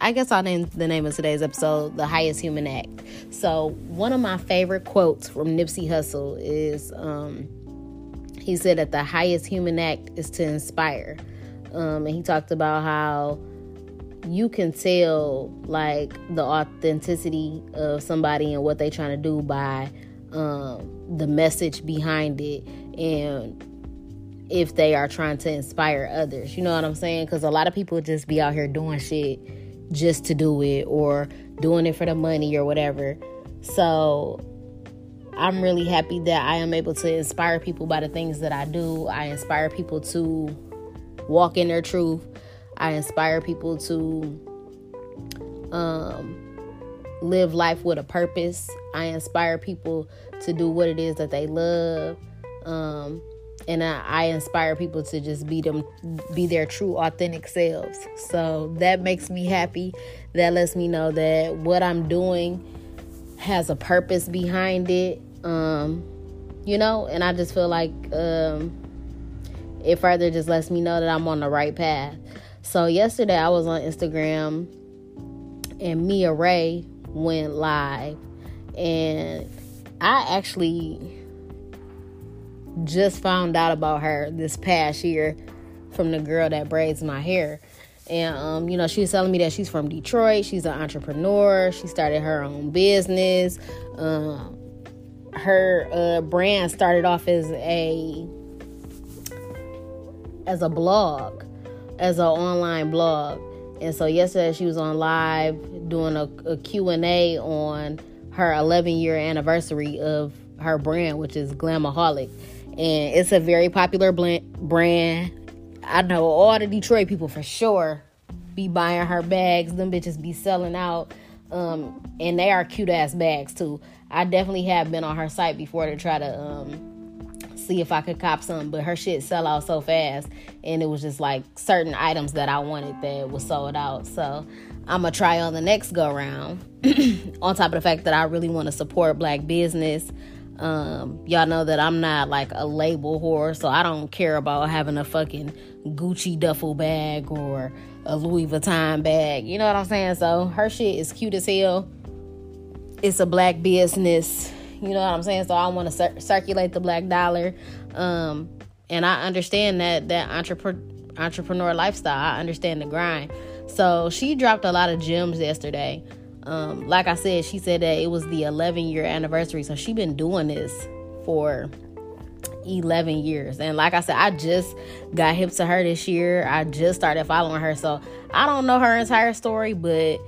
I guess I'll name the name of today's episode "The Highest Human Act." So, one of my favorite quotes from Nipsey Hussle is, um, he said that the highest human act is to inspire, um, and he talked about how you can tell like the authenticity of somebody and what they're trying to do by um, the message behind it and if they are trying to inspire others. You know what I'm saying? Because a lot of people just be out here doing shit just to do it or doing it for the money or whatever. So I'm really happy that I am able to inspire people by the things that I do. I inspire people to walk in their truth. I inspire people to um, live life with a purpose. I inspire people to do what it is that they love. Um, and I, I, inspire people to just be them be their true authentic selves. So that makes me happy. That lets me know that what i'm doing has a purpose behind it. Um, you know and i just feel like um, it further just lets me know that i'm on the right path. So yesterday i was on instagram and mia ray went live. And I actually just found out about her this past year from the girl that braids my hair. And um, you know, she was telling me that she's from Detroit. She's an entrepreneur. She started her own business. Um, her uh, brand started off as a as a blog, as an online blog. And so yesterday she was on live doing a, a Q&A on her 11 year anniversary of her brand, which is Glamaholic. And it's a very popular brand. I know all the Detroit people for sure be buying her bags. Them bitches be selling out. Um, and they are cute ass bags too. I definitely have been on her site before to try to um, see if I could cop some, but her shit sell out so fast, and it was just like certain items that I wanted that was sold out. So I'm gonna try on the next go round. on top of the fact that I really want to support black business. Um, y'all know that I'm not like a label whore, so I don't care about having a fucking Gucci duffel bag or a Louis Vuitton bag. You know what I'm saying? So her shit is cute as hell. It's a black business. You know what I'm saying? So I want to cir- circulate the black dollar. Um, and I understand that that entrepreneur entrepreneur lifestyle. I understand the grind. So she dropped a lot of gems yesterday. Um, like I said, she said that it was the 11 year anniversary. So she been doing this for 11 years. And like I said, I just got hip to her this year. I just started following her. So I don't know her entire story, but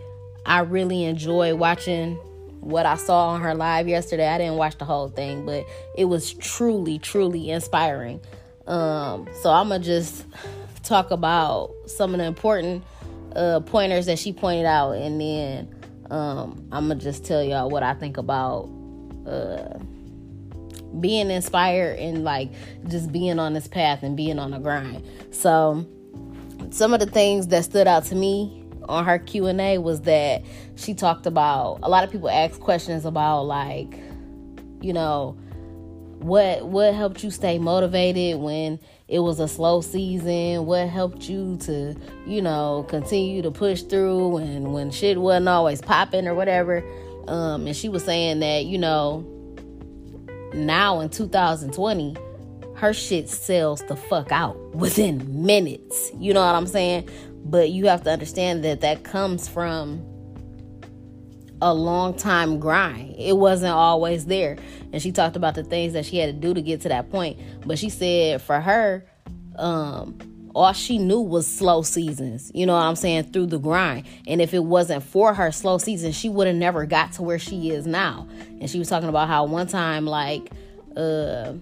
I really enjoy watching what I saw on her live yesterday. I didn't watch the whole thing, but it was truly, truly inspiring. Um, so I'm gonna just talk about some of the important uh, pointers that she pointed out, and then um, I'm gonna just tell y'all what I think about uh, being inspired and like just being on this path and being on the grind. So, some of the things that stood out to me on her Q&A was that she talked about a lot of people ask questions about like you know what what helped you stay motivated when it was a slow season? What helped you to, you know, continue to push through and when shit wasn't always popping or whatever? Um, and she was saying that, you know, now in 2020, her shit sells the fuck out within minutes. You know what I'm saying? But you have to understand that that comes from a long time grind. It wasn't always there. And she talked about the things that she had to do to get to that point. But she said for her, um, all she knew was slow seasons. You know what I'm saying? Through the grind. And if it wasn't for her slow season, she would have never got to where she is now. And she was talking about how one time, like, uh,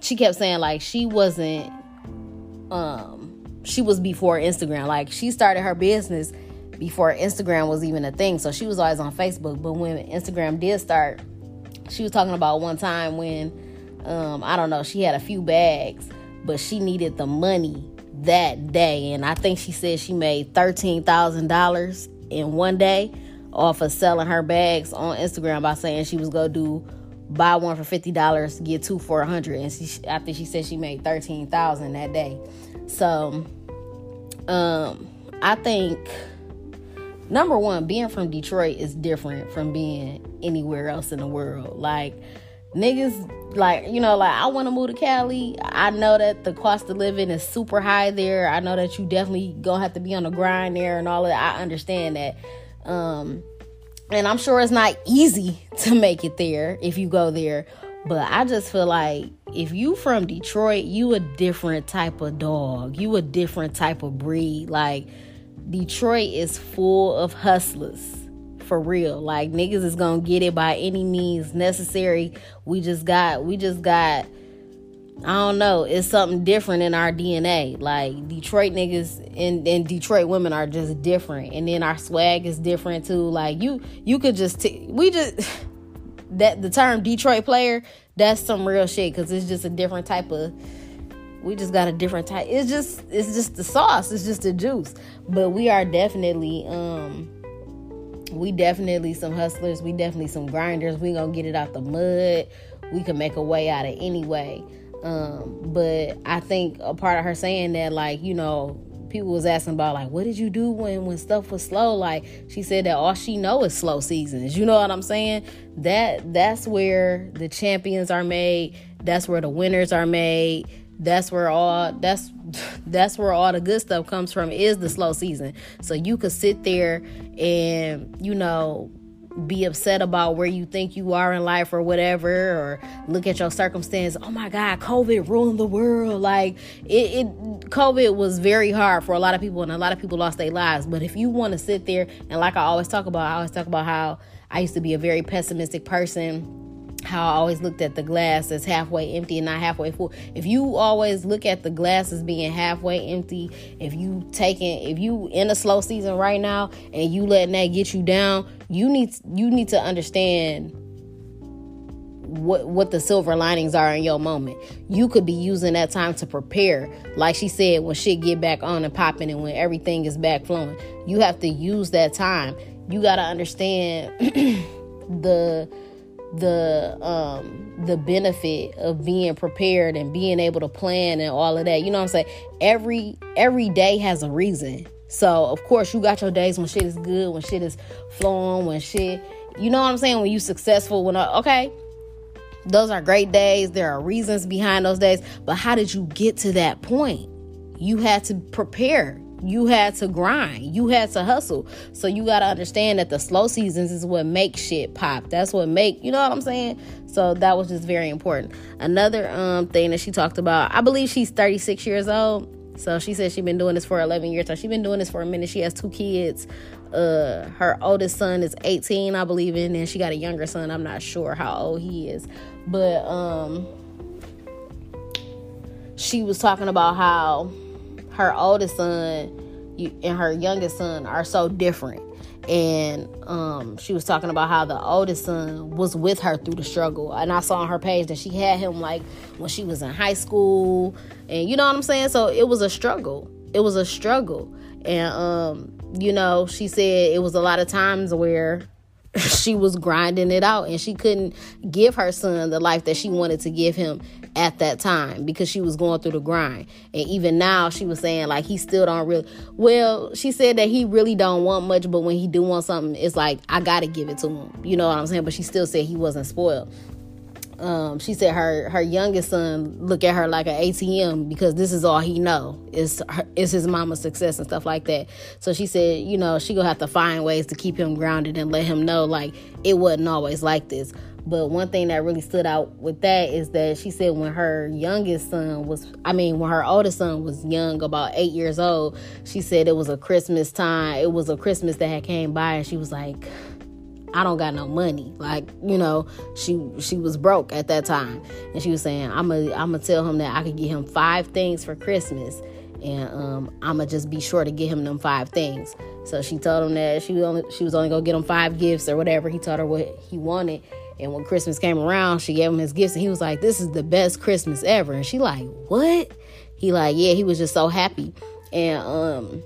she kept saying like she wasn't, um, she was before Instagram. Like she started her business before Instagram was even a thing. So she was always on Facebook. But when Instagram did start, she was talking about one time when, um, I don't know, she had a few bags, but she needed the money that day. And I think she said she made $13,000 in one day off of selling her bags on Instagram by saying she was going to do buy one for $50, get two for 100 And she, think she said she made 13000 that day. So, um, I think number one, being from Detroit is different from being anywhere else in the world. Like, niggas like you know like i want to move to cali. I know that the cost of living is super high there. I know that you definitely gonna have to be on the grind there and all that. I understand that. Um and i'm sure it's not easy to make it there if you go there. But i just feel like if you from detroit you a different type of dog. You a different type of breed. Like detroit is full of hustlers for real. Like niggas is gonna get it by any means necessary. We just got we just got I don't know, it's something different in our DNA. Like Detroit niggas and, and Detroit women are just different. And then our swag is different too. Like you you could just t- we just that the term Detroit player, that's some real shit cuz it's just a different type of we just got a different type. It's just it's just the sauce, it's just the juice. But we are definitely um we definitely some hustlers. We definitely some grinders. We gonna get it out the mud. We can make a way out of any way. Um, but I think a part of her saying that, like, you know, people was asking about like, what did you do when when stuff was slow? Like, she said that all she know is slow seasons. You know what I'm saying? That that's where the champions are made. That's where the winners are made that's where all that's that's where all the good stuff comes from is the slow season. So you could sit there and you know be upset about where you think you are in life or whatever or look at your circumstance. Oh my god covid ruined the world. Like it, it covid was very hard for a lot of people and a lot of people lost their lives. But if you want to sit there and like i always talk about i always talk about how i used to be a very pessimistic person how I always looked at the glass as halfway empty and not halfway full. If you always look at the glass as being halfway empty, if you taking if you in a slow season right now and you letting that get you down, you need you need to understand what what the silver linings are in your moment. You could be using that time to prepare. Like she said, when shit get back on and popping and when everything is back flowing. You have to use that time. You gotta understand the the um the benefit of being prepared and being able to plan and all of that. You know what I'm saying? Every every day has a reason. So of course you got your days when shit is good, when shit is flowing, when shit you know what I'm saying, when you successful, when uh, okay. Those are great days. There are reasons behind those days. But how did you get to that point? You had to prepare you had to grind you had to hustle. So you got to understand that the slow seasons is what makes shit pop. That's what make you know what i'm saying? So that was just very important. Another um thing that she talked about i believe she's 36 years old. So she said she's been doing this for 11 years. So she's been doing this for a minute. She has two kids. Uh her oldest son is 18 i believe and then she got a younger son. I'm not sure how old he is. But um she was talking about how her oldest son and her youngest son are so different. And um, she was talking about how the oldest son was with her through the struggle. And i saw on her page that she had him like when she was in high school. And you know what i'm saying? So it was a struggle. It was a struggle. And um, you know she said it was a lot of times where she was grinding it out and she couldn't give her son the life that she wanted to give him at that time because she was going through the grind. And even now she was saying like he still don't really well she said that he really don't want much but when he do want something it's like i gotta give it to him. You know what i'm saying? But she still said he wasn't spoiled um, she said her her youngest son look at her like an ATM because this is all he know is is his mama's success and stuff like that. So she said, you know, she gonna have to find ways to keep him grounded and let him know like it wasn't always like this. But one thing that really stood out with that is that she said when her youngest son was, I mean, when her oldest son was young, about eight years old, she said it was a Christmas time. It was a Christmas that had came by, and she was like, I don't got no money. Like, you know, she she was broke at that time. And she was saying, I'm gonna I'm gonna tell him that I could get him five things for Christmas. And um, I'm gonna just be sure to get him them five things. So she told him that she was only she was only gonna get him five gifts or whatever. He told her what he wanted. And when Christmas came around, she gave him his gifts and he was like, This is the best Christmas ever. And she like, What? He like, Yeah, he was just so happy. And um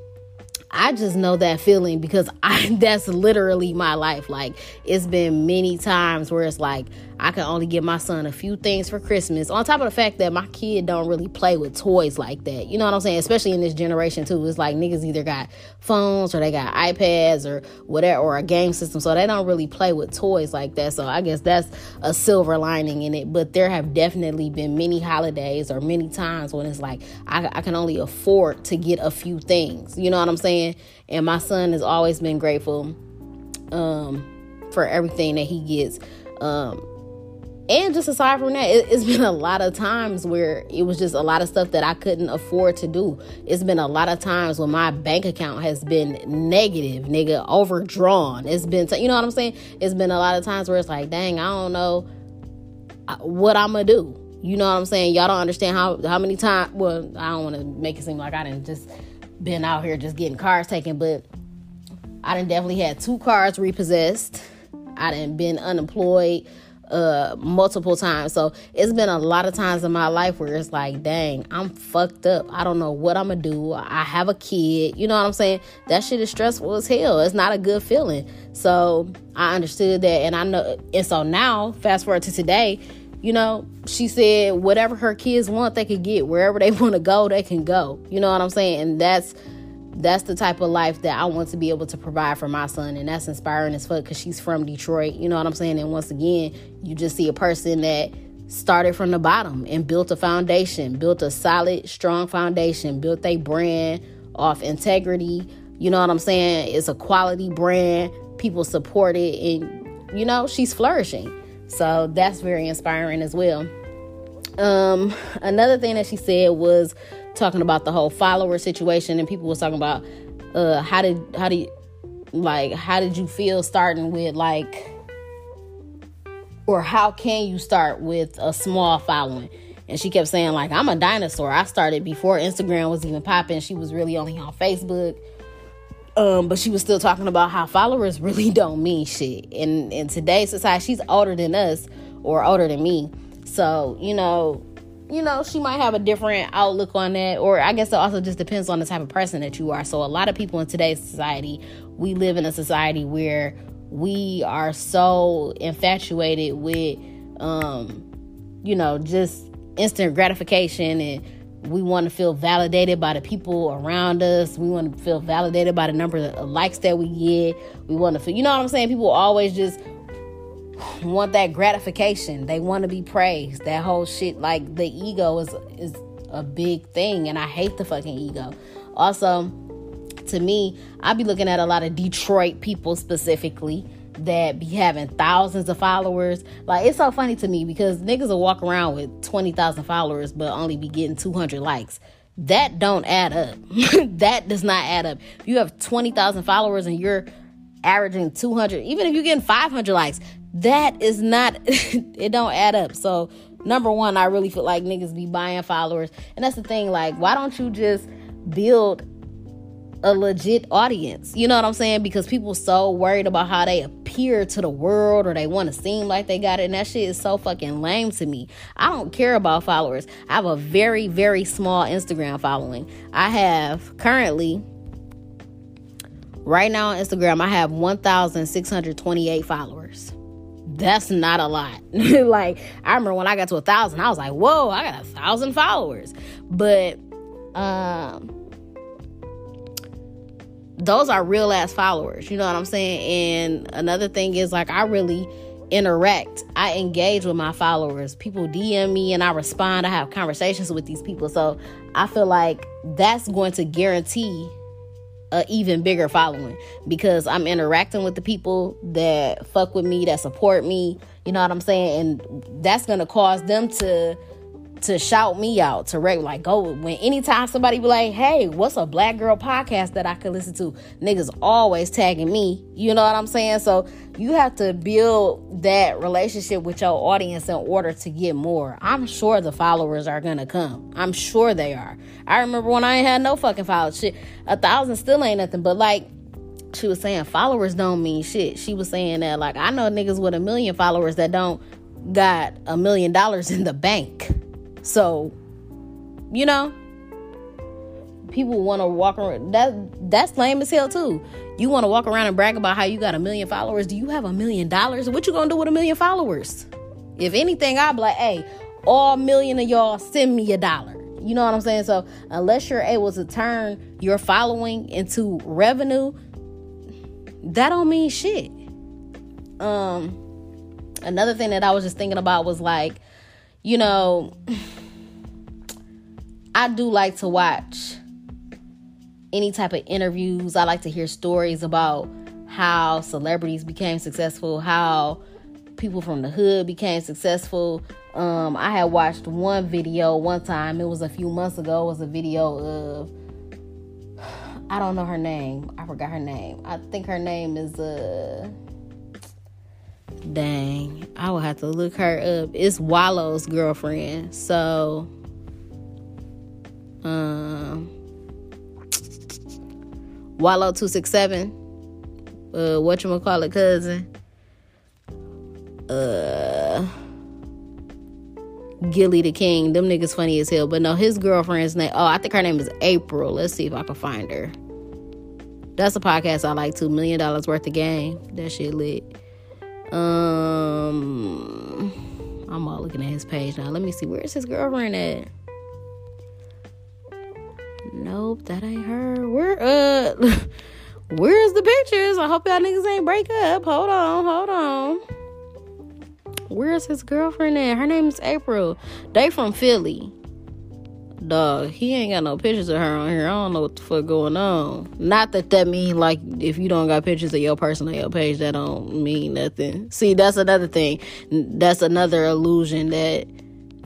I just know that feeling because I that's literally my life. Like it's been many times where it's like I can only give my son a few things for Christmas. On top of the fact that my kid don't really play with toys like that. You know what I'm saying? Especially in this generation too. It's like niggas either got phones or they got iPads or whatever or a game system. So they don't really play with toys like that. So I guess that's a silver lining in it. But there have definitely been many holidays or many times when it's like I, I can only afford to get a few things. You know what I'm saying? And my son has always been grateful um, for everything that he gets. Um, and just aside from that, it, has been a lot of times where it was just a lot of stuff that I couldn't afford to do. It's been a lot of times when my bank account has been negative, nigga, overdrawn. It's been, you know what I'm saying? It's been a lot of times where it's like, dang, I don't know uh, what I'm gonna do. You know what I'm saying? Y'all don't understand how how many times. Well, I don't want to make it seem like I didn't just been out here just getting cars taken, but I didn't definitely had two cars repossessed. I didn't been unemployed uh multiple times. So it's been a lot of times in my life where it's like, dang, I'm fucked up. I don't know what I'm gonna do. I have a kid. You know what I'm saying? That shit is stressful as hell. It's not a good feeling. So I understood that and I know and so now, fast forward to today, you know, she said whatever her kids want, they could get. Wherever they want to go, they can go. You know what I'm saying? And that's that's the type of life that I want to be able to provide for my son. And that's inspiring as fuck because she's from Detroit. You know what I'm saying? And once again, you just see a person that started from the bottom and built a foundation, built a solid, strong foundation, built a brand off integrity. You know what I'm saying? It's a quality brand. People support it. And, you know, she's flourishing. So that's very inspiring as well. Um, another thing that she said was talking about the whole follower situation, and people was talking about uh, how did how you, like how did you feel starting with like or how can you start with a small following? And she kept saying like I'm a dinosaur. I started before Instagram was even popping. She was really only on Facebook. Um, but she was still talking about how followers really don't mean shit. In in today's society, she's older than us or older than me. So, you know, you know, she might have a different outlook on that. Or I guess it also just depends on the type of person that you are. So, a lot of people in today's society, we live in a society where we are so infatuated with, um, you know, just instant gratification and we want to feel validated by the people around us. We want to feel validated by the number of likes that we get. We want to feel, you know what I'm saying? People always just want that gratification. They want to be praised. That whole shit, like the ego is is a big thing, and I hate the fucking ego. Also, to me, I be looking at a lot of Detroit people specifically that be having thousands of followers. Like it's so funny to me because niggas will walk around with twenty thousand followers but only be getting two hundred likes. That don't add up. that does not add up. If you have twenty thousand followers and you're averaging 200 even if you're getting 500 likes that is not it don't add up. So number one i really feel like niggas be buying followers. And that's the thing like why don't you just build a legit audience? You know what i'm saying? Because people so worried about how they appear to the world or they want to seem like they got it. And that shit is so fucking lame to me. I don't care about followers. I have a very very small instagram following. I have currently right now on instagram i have 1628 followers that's not a lot. like I remember when I got to a thousand, I was like, whoa, I got a thousand followers. But um those are real ass followers, you know what I'm saying? And another thing is like I really interact. I engage with my followers. People DM me and I respond. I have conversations with these people. So I feel like that's going to guarantee a even bigger following because I'm interacting with the people that fuck with me, that support me. You know what I'm saying? And that's gonna cause them to to shout me out to reg like go when anytime somebody be like hey what's a black girl podcast that i could listen to? Niggas always tagging me you know what i'm saying? So you have to build that relationship with your audience in order to get more. I'm sure the followers are gonna come. I'm sure they are. I remember when i ain't had no fucking followers shit a thousand still ain't nothing but like she was saying followers don't mean shit. She was saying that like i know niggas with a million followers that don't got a million dollars in the bank so, you know, people want to walk around. That that's lame as hell too. You want to walk around and brag about how you got a million followers. Do you have a million dollars? What you gonna do with a million followers? If anything, I'd be like, hey, all million of y'all send me a dollar. You know what I'm saying? So unless you're able to turn your following into revenue, that don't mean shit. Um, another thing that I was just thinking about was like you know, I do like to watch any type of interviews. I like to hear stories about how celebrities became successful, how people from the hood became successful. Um, I had watched one video one time. It was a few months ago. It was a video of I don't know her name. I forgot her name. I think her name is uh Dang, I will have to look her up. It's Wallo's girlfriend. So, um, Wallo two six seven. Uh, what you call it, cousin? Uh, Gillie Da King. Them niggas funny as hell. But no, his girlfriend's name. Oh, I think her name is April. Let's see if I can find her. That's a podcast I like. Two million dollars worth of game. That shit lit. Um, I'm all looking at his page now. Let me see. Where's his girlfriend at? Nope, that ain't her. Where uh where's the pictures? I hope y'all niggas ain't break up. Hold on, hold on. Where's his girlfriend at? Her name's April. They from Philly dog, he ain't got no pictures of her on here. I don't know what the fuck going on. Not that that mean like if you don't got pictures of your person on your page, that don't mean nothing. See, that's another thing. That's another illusion that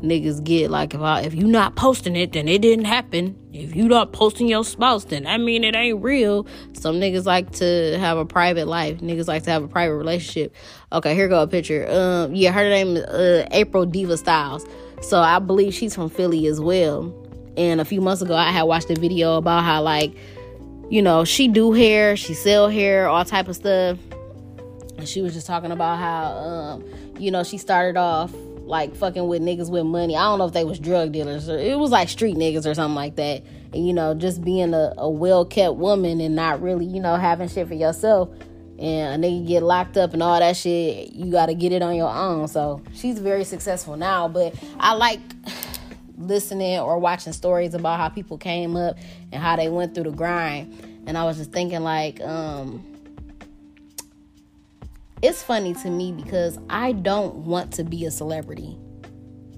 niggas get. Like if I if you not posting it, then it didn't happen. If you not posting your spouse, then I mean it ain't real. Some niggas like to have a private life. Niggas like to have a private relationship. Okay, here go a picture. Um, yeah, her name is uh, April Diva Styles. So I believe she's from Philly as well. And a few months ago, I had watched a video about how like, you know, she do hair, she sell hair, all type of stuff. And she was just talking about how, um, you know, she started off like fucking with niggas with money. I don't know if they was drug dealers or it was like street niggas or something like that. And you know, just being a, a well kept woman and not really, you know, having shit for yourself. And a nigga get locked up and all that shit, you gotta get it on your own. So she's very successful now. But I like listening or watching stories about how people came up and how they went through the grind. And I was just thinking, like, um, it's funny to me because I don't want to be a celebrity.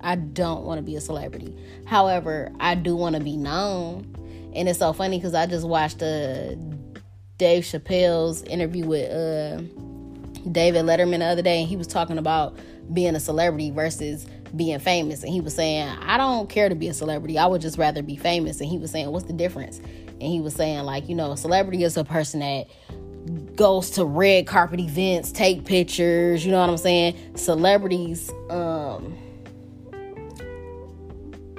I don't want to be a celebrity. However, I do want to be known. And it's so funny because I just watched uh, Dave Chappelle's interview with uh, David Letterman the other day, and he was talking about being a celebrity versus being famous. And he was saying, I don't care to be a celebrity. I would just rather be famous. And he was saying, What's the difference? And he was saying, like, you know, a celebrity is a person that goes to red carpet events, take pictures, you know what I'm saying? Celebrities, um,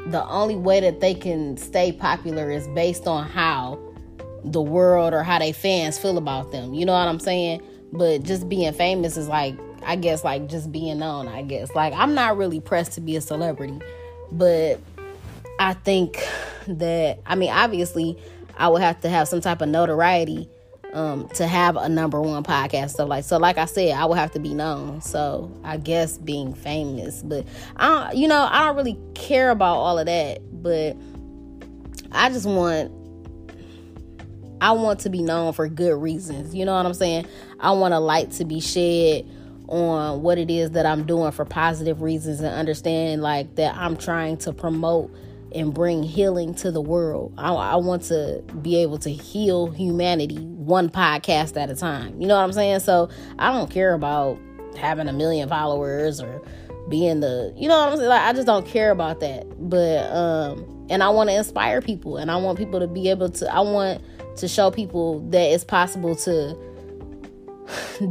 the only way that they can stay popular is based on how the world or how they fans feel about them. You know what I'm saying? But just being famous is like I guess like just being known, I guess. Like I'm not really pressed to be a celebrity, but I think that I mean obviously I would have to have some type of notoriety um, to have a number one podcast stuff like so like I said I would have to be known so I guess being famous but I don't, you know I don't really care about all of that but I just want I want to be known for good reasons you know what I'm saying I want a light to be shed on what it is that I'm doing for positive reasons and understand like that I'm trying to promote and bring healing to the world. I, I, want to be able to heal humanity one podcast at a time. You know what I'm saying? So I don't care about having a million followers or being the, you know what I'm saying? Like I just don't care about that. But um, and I want to inspire people, and I want people to be able to. I want to show people that it's possible to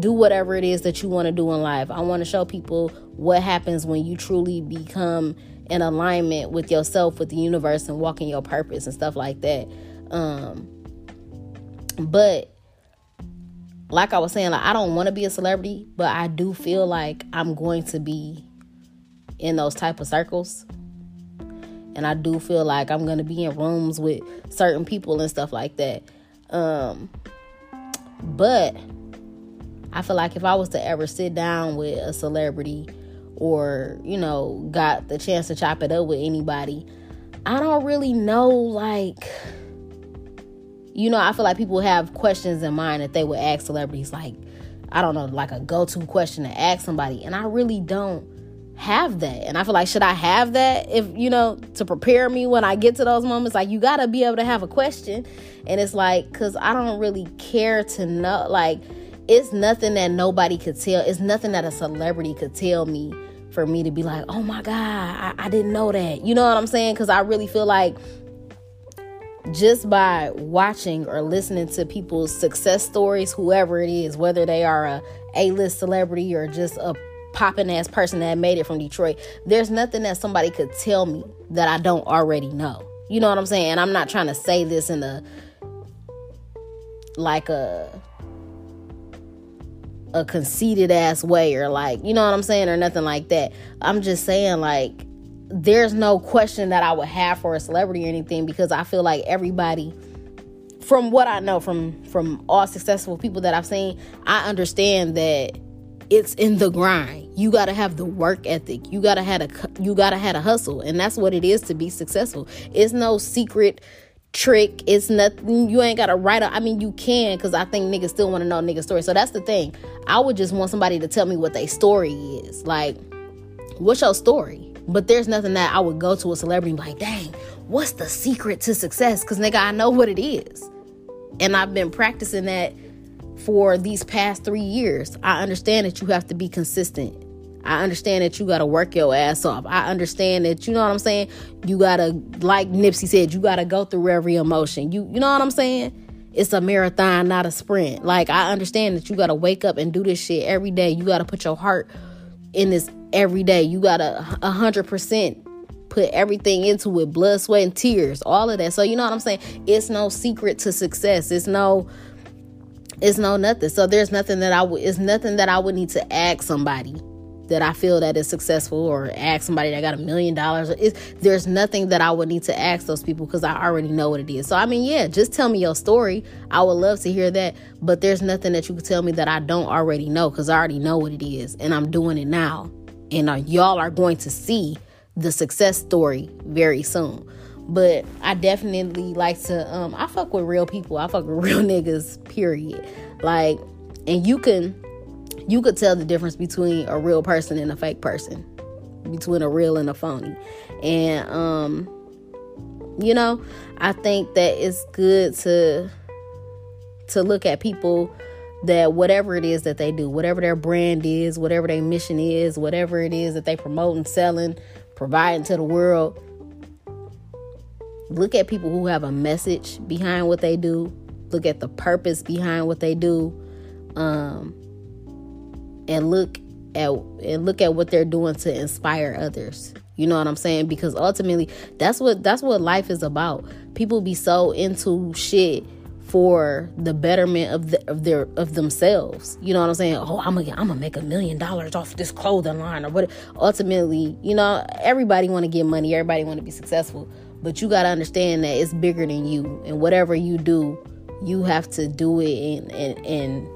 do whatever it is that you want to do in life. I want to show people what happens when you truly become in alignment with yourself, with the universe, and walking your purpose and stuff like that. Um, but like I was saying, like I don't want to be a celebrity, but I do feel like I'm going to be in those type of circles. And I do feel like I'm going to be in rooms with certain people and stuff like that. Um, but I feel like if I was to ever sit down with a celebrity or, you know, got the chance to chop it up with anybody, I don't really know, like, you know, I feel like people have questions in mind that they would ask celebrities, like, I don't know, like a go to question to ask somebody. And I really don't have that. And I feel like, should I have that if, you know, to prepare me when I get to those moments? Like, you got to be able to have a question. And it's like, because I don't really care to know, like, it's nothing that nobody could tell. It's nothing that a celebrity could tell me for me to be like, oh my God, I, I didn't know that. You know what I'm saying? Because I really feel like just by watching or listening to people's success stories, whoever it is, whether they are a A-list celebrity or just a popping ass person that made it from Detroit, there's nothing that somebody could tell me that I don't already know. You know what I'm saying? And I'm not trying to say this in a like a a conceited ass way or like, you know what I'm saying, or nothing like that. I'm just saying, like, there's no question that I would have for a celebrity or anything because I feel like everybody from what I know from from all successful people that I've seen, I understand that it's in the grind. You got to have the work ethic. You got to have a you got to have a hustle, and that's what it is to be successful. It's no secret trick. It's nothing. You ain't got to write. I mean, you can because I think niggas still want to know nigga story. So that's the thing. I would just want somebody to tell me what their story is. Like, what's your story? But there's nothing that I would go to a celebrity and be like, dang, what's the secret to success? Because nigga, I know what it is, and I've been practicing that for these past three years. I understand that you have to be consistent. I understand that you got to work your ass off. I understand that, you know what I'm saying? You got to, like Nipsey said, you got to go through every emotion. You, you know what I'm saying? It's a marathon, not a sprint. Like, I understand that you got to wake up and do this shit every day. You got to put your heart in this every day. You got to a 100% put everything into it blood, sweat, and tears, all of that. So, you know what I'm saying? It's no secret to success. It's no, it's no nothing. So there's nothing that I would it's nothing that I would need to ask somebody that I feel that is successful or ask somebody that got a million dollars. There's nothing that I would need to ask those people because I already know what it is. So I mean, yeah, just tell me your story. I would love to hear that. But there's nothing that you can tell me that I don't already know because I already know what it is and I'm doing it now. And uh, y'all are going to see the success story very soon. But I definitely like to um I fuck with real people. I fuck with real niggas, period. Like and you can you could tell the difference between a real person and a fake person. Between a real and a phony. And um you know, I think that it's good to to look at people that whatever it is that they do, whatever their brand is, whatever their mission is, whatever it is that they promote and selling, providing to the world, look at people who have a message behind what they do look at the purpose behind what they do um, and look at and look at what they're doing to inspire others you know what i'm saying because ultimately that's what that's what life is about people be so into shit for the betterment of, the, of their of themselves. You know what I'm saying? Oh, I'm gonna I'm gonna make a million dollars off this clothing line or what. Ultimately, you know, everybody want to get money. Everybody want to be successful. But you got to understand that it's bigger than you. And whatever you do, you have to do it and, and, and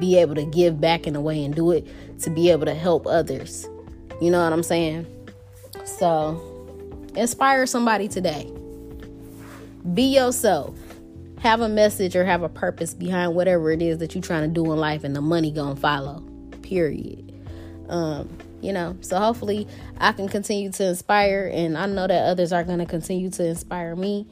be able to give back in a way and do it to be able to help others. You know what I'm saying? So, inspire somebody today. Be yourself. Have a message or have a purpose behind whatever it is that you're trying to do in life, and the money gonna follow. period. Um, you know, so hopefully I can continue to inspire, and I know that others are to continue to inspire me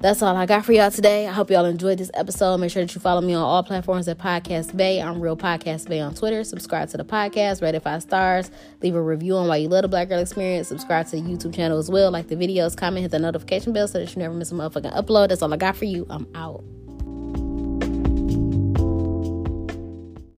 that's all I got for y'all today. I hope y'all enjoyed this episode. Make sure that you follow me on all platforms at Podcast Bay. I'm Real Podcast Bay on Twitter. Subscribe to the podcast, rate it five stars, leave a review on why you love the Black Girl Experience. Subscribe to the YouTube channel as well. Like the videos, comment, hit the notification bell so that you never miss a motherfucking upload. That's all I got for you. I'm out.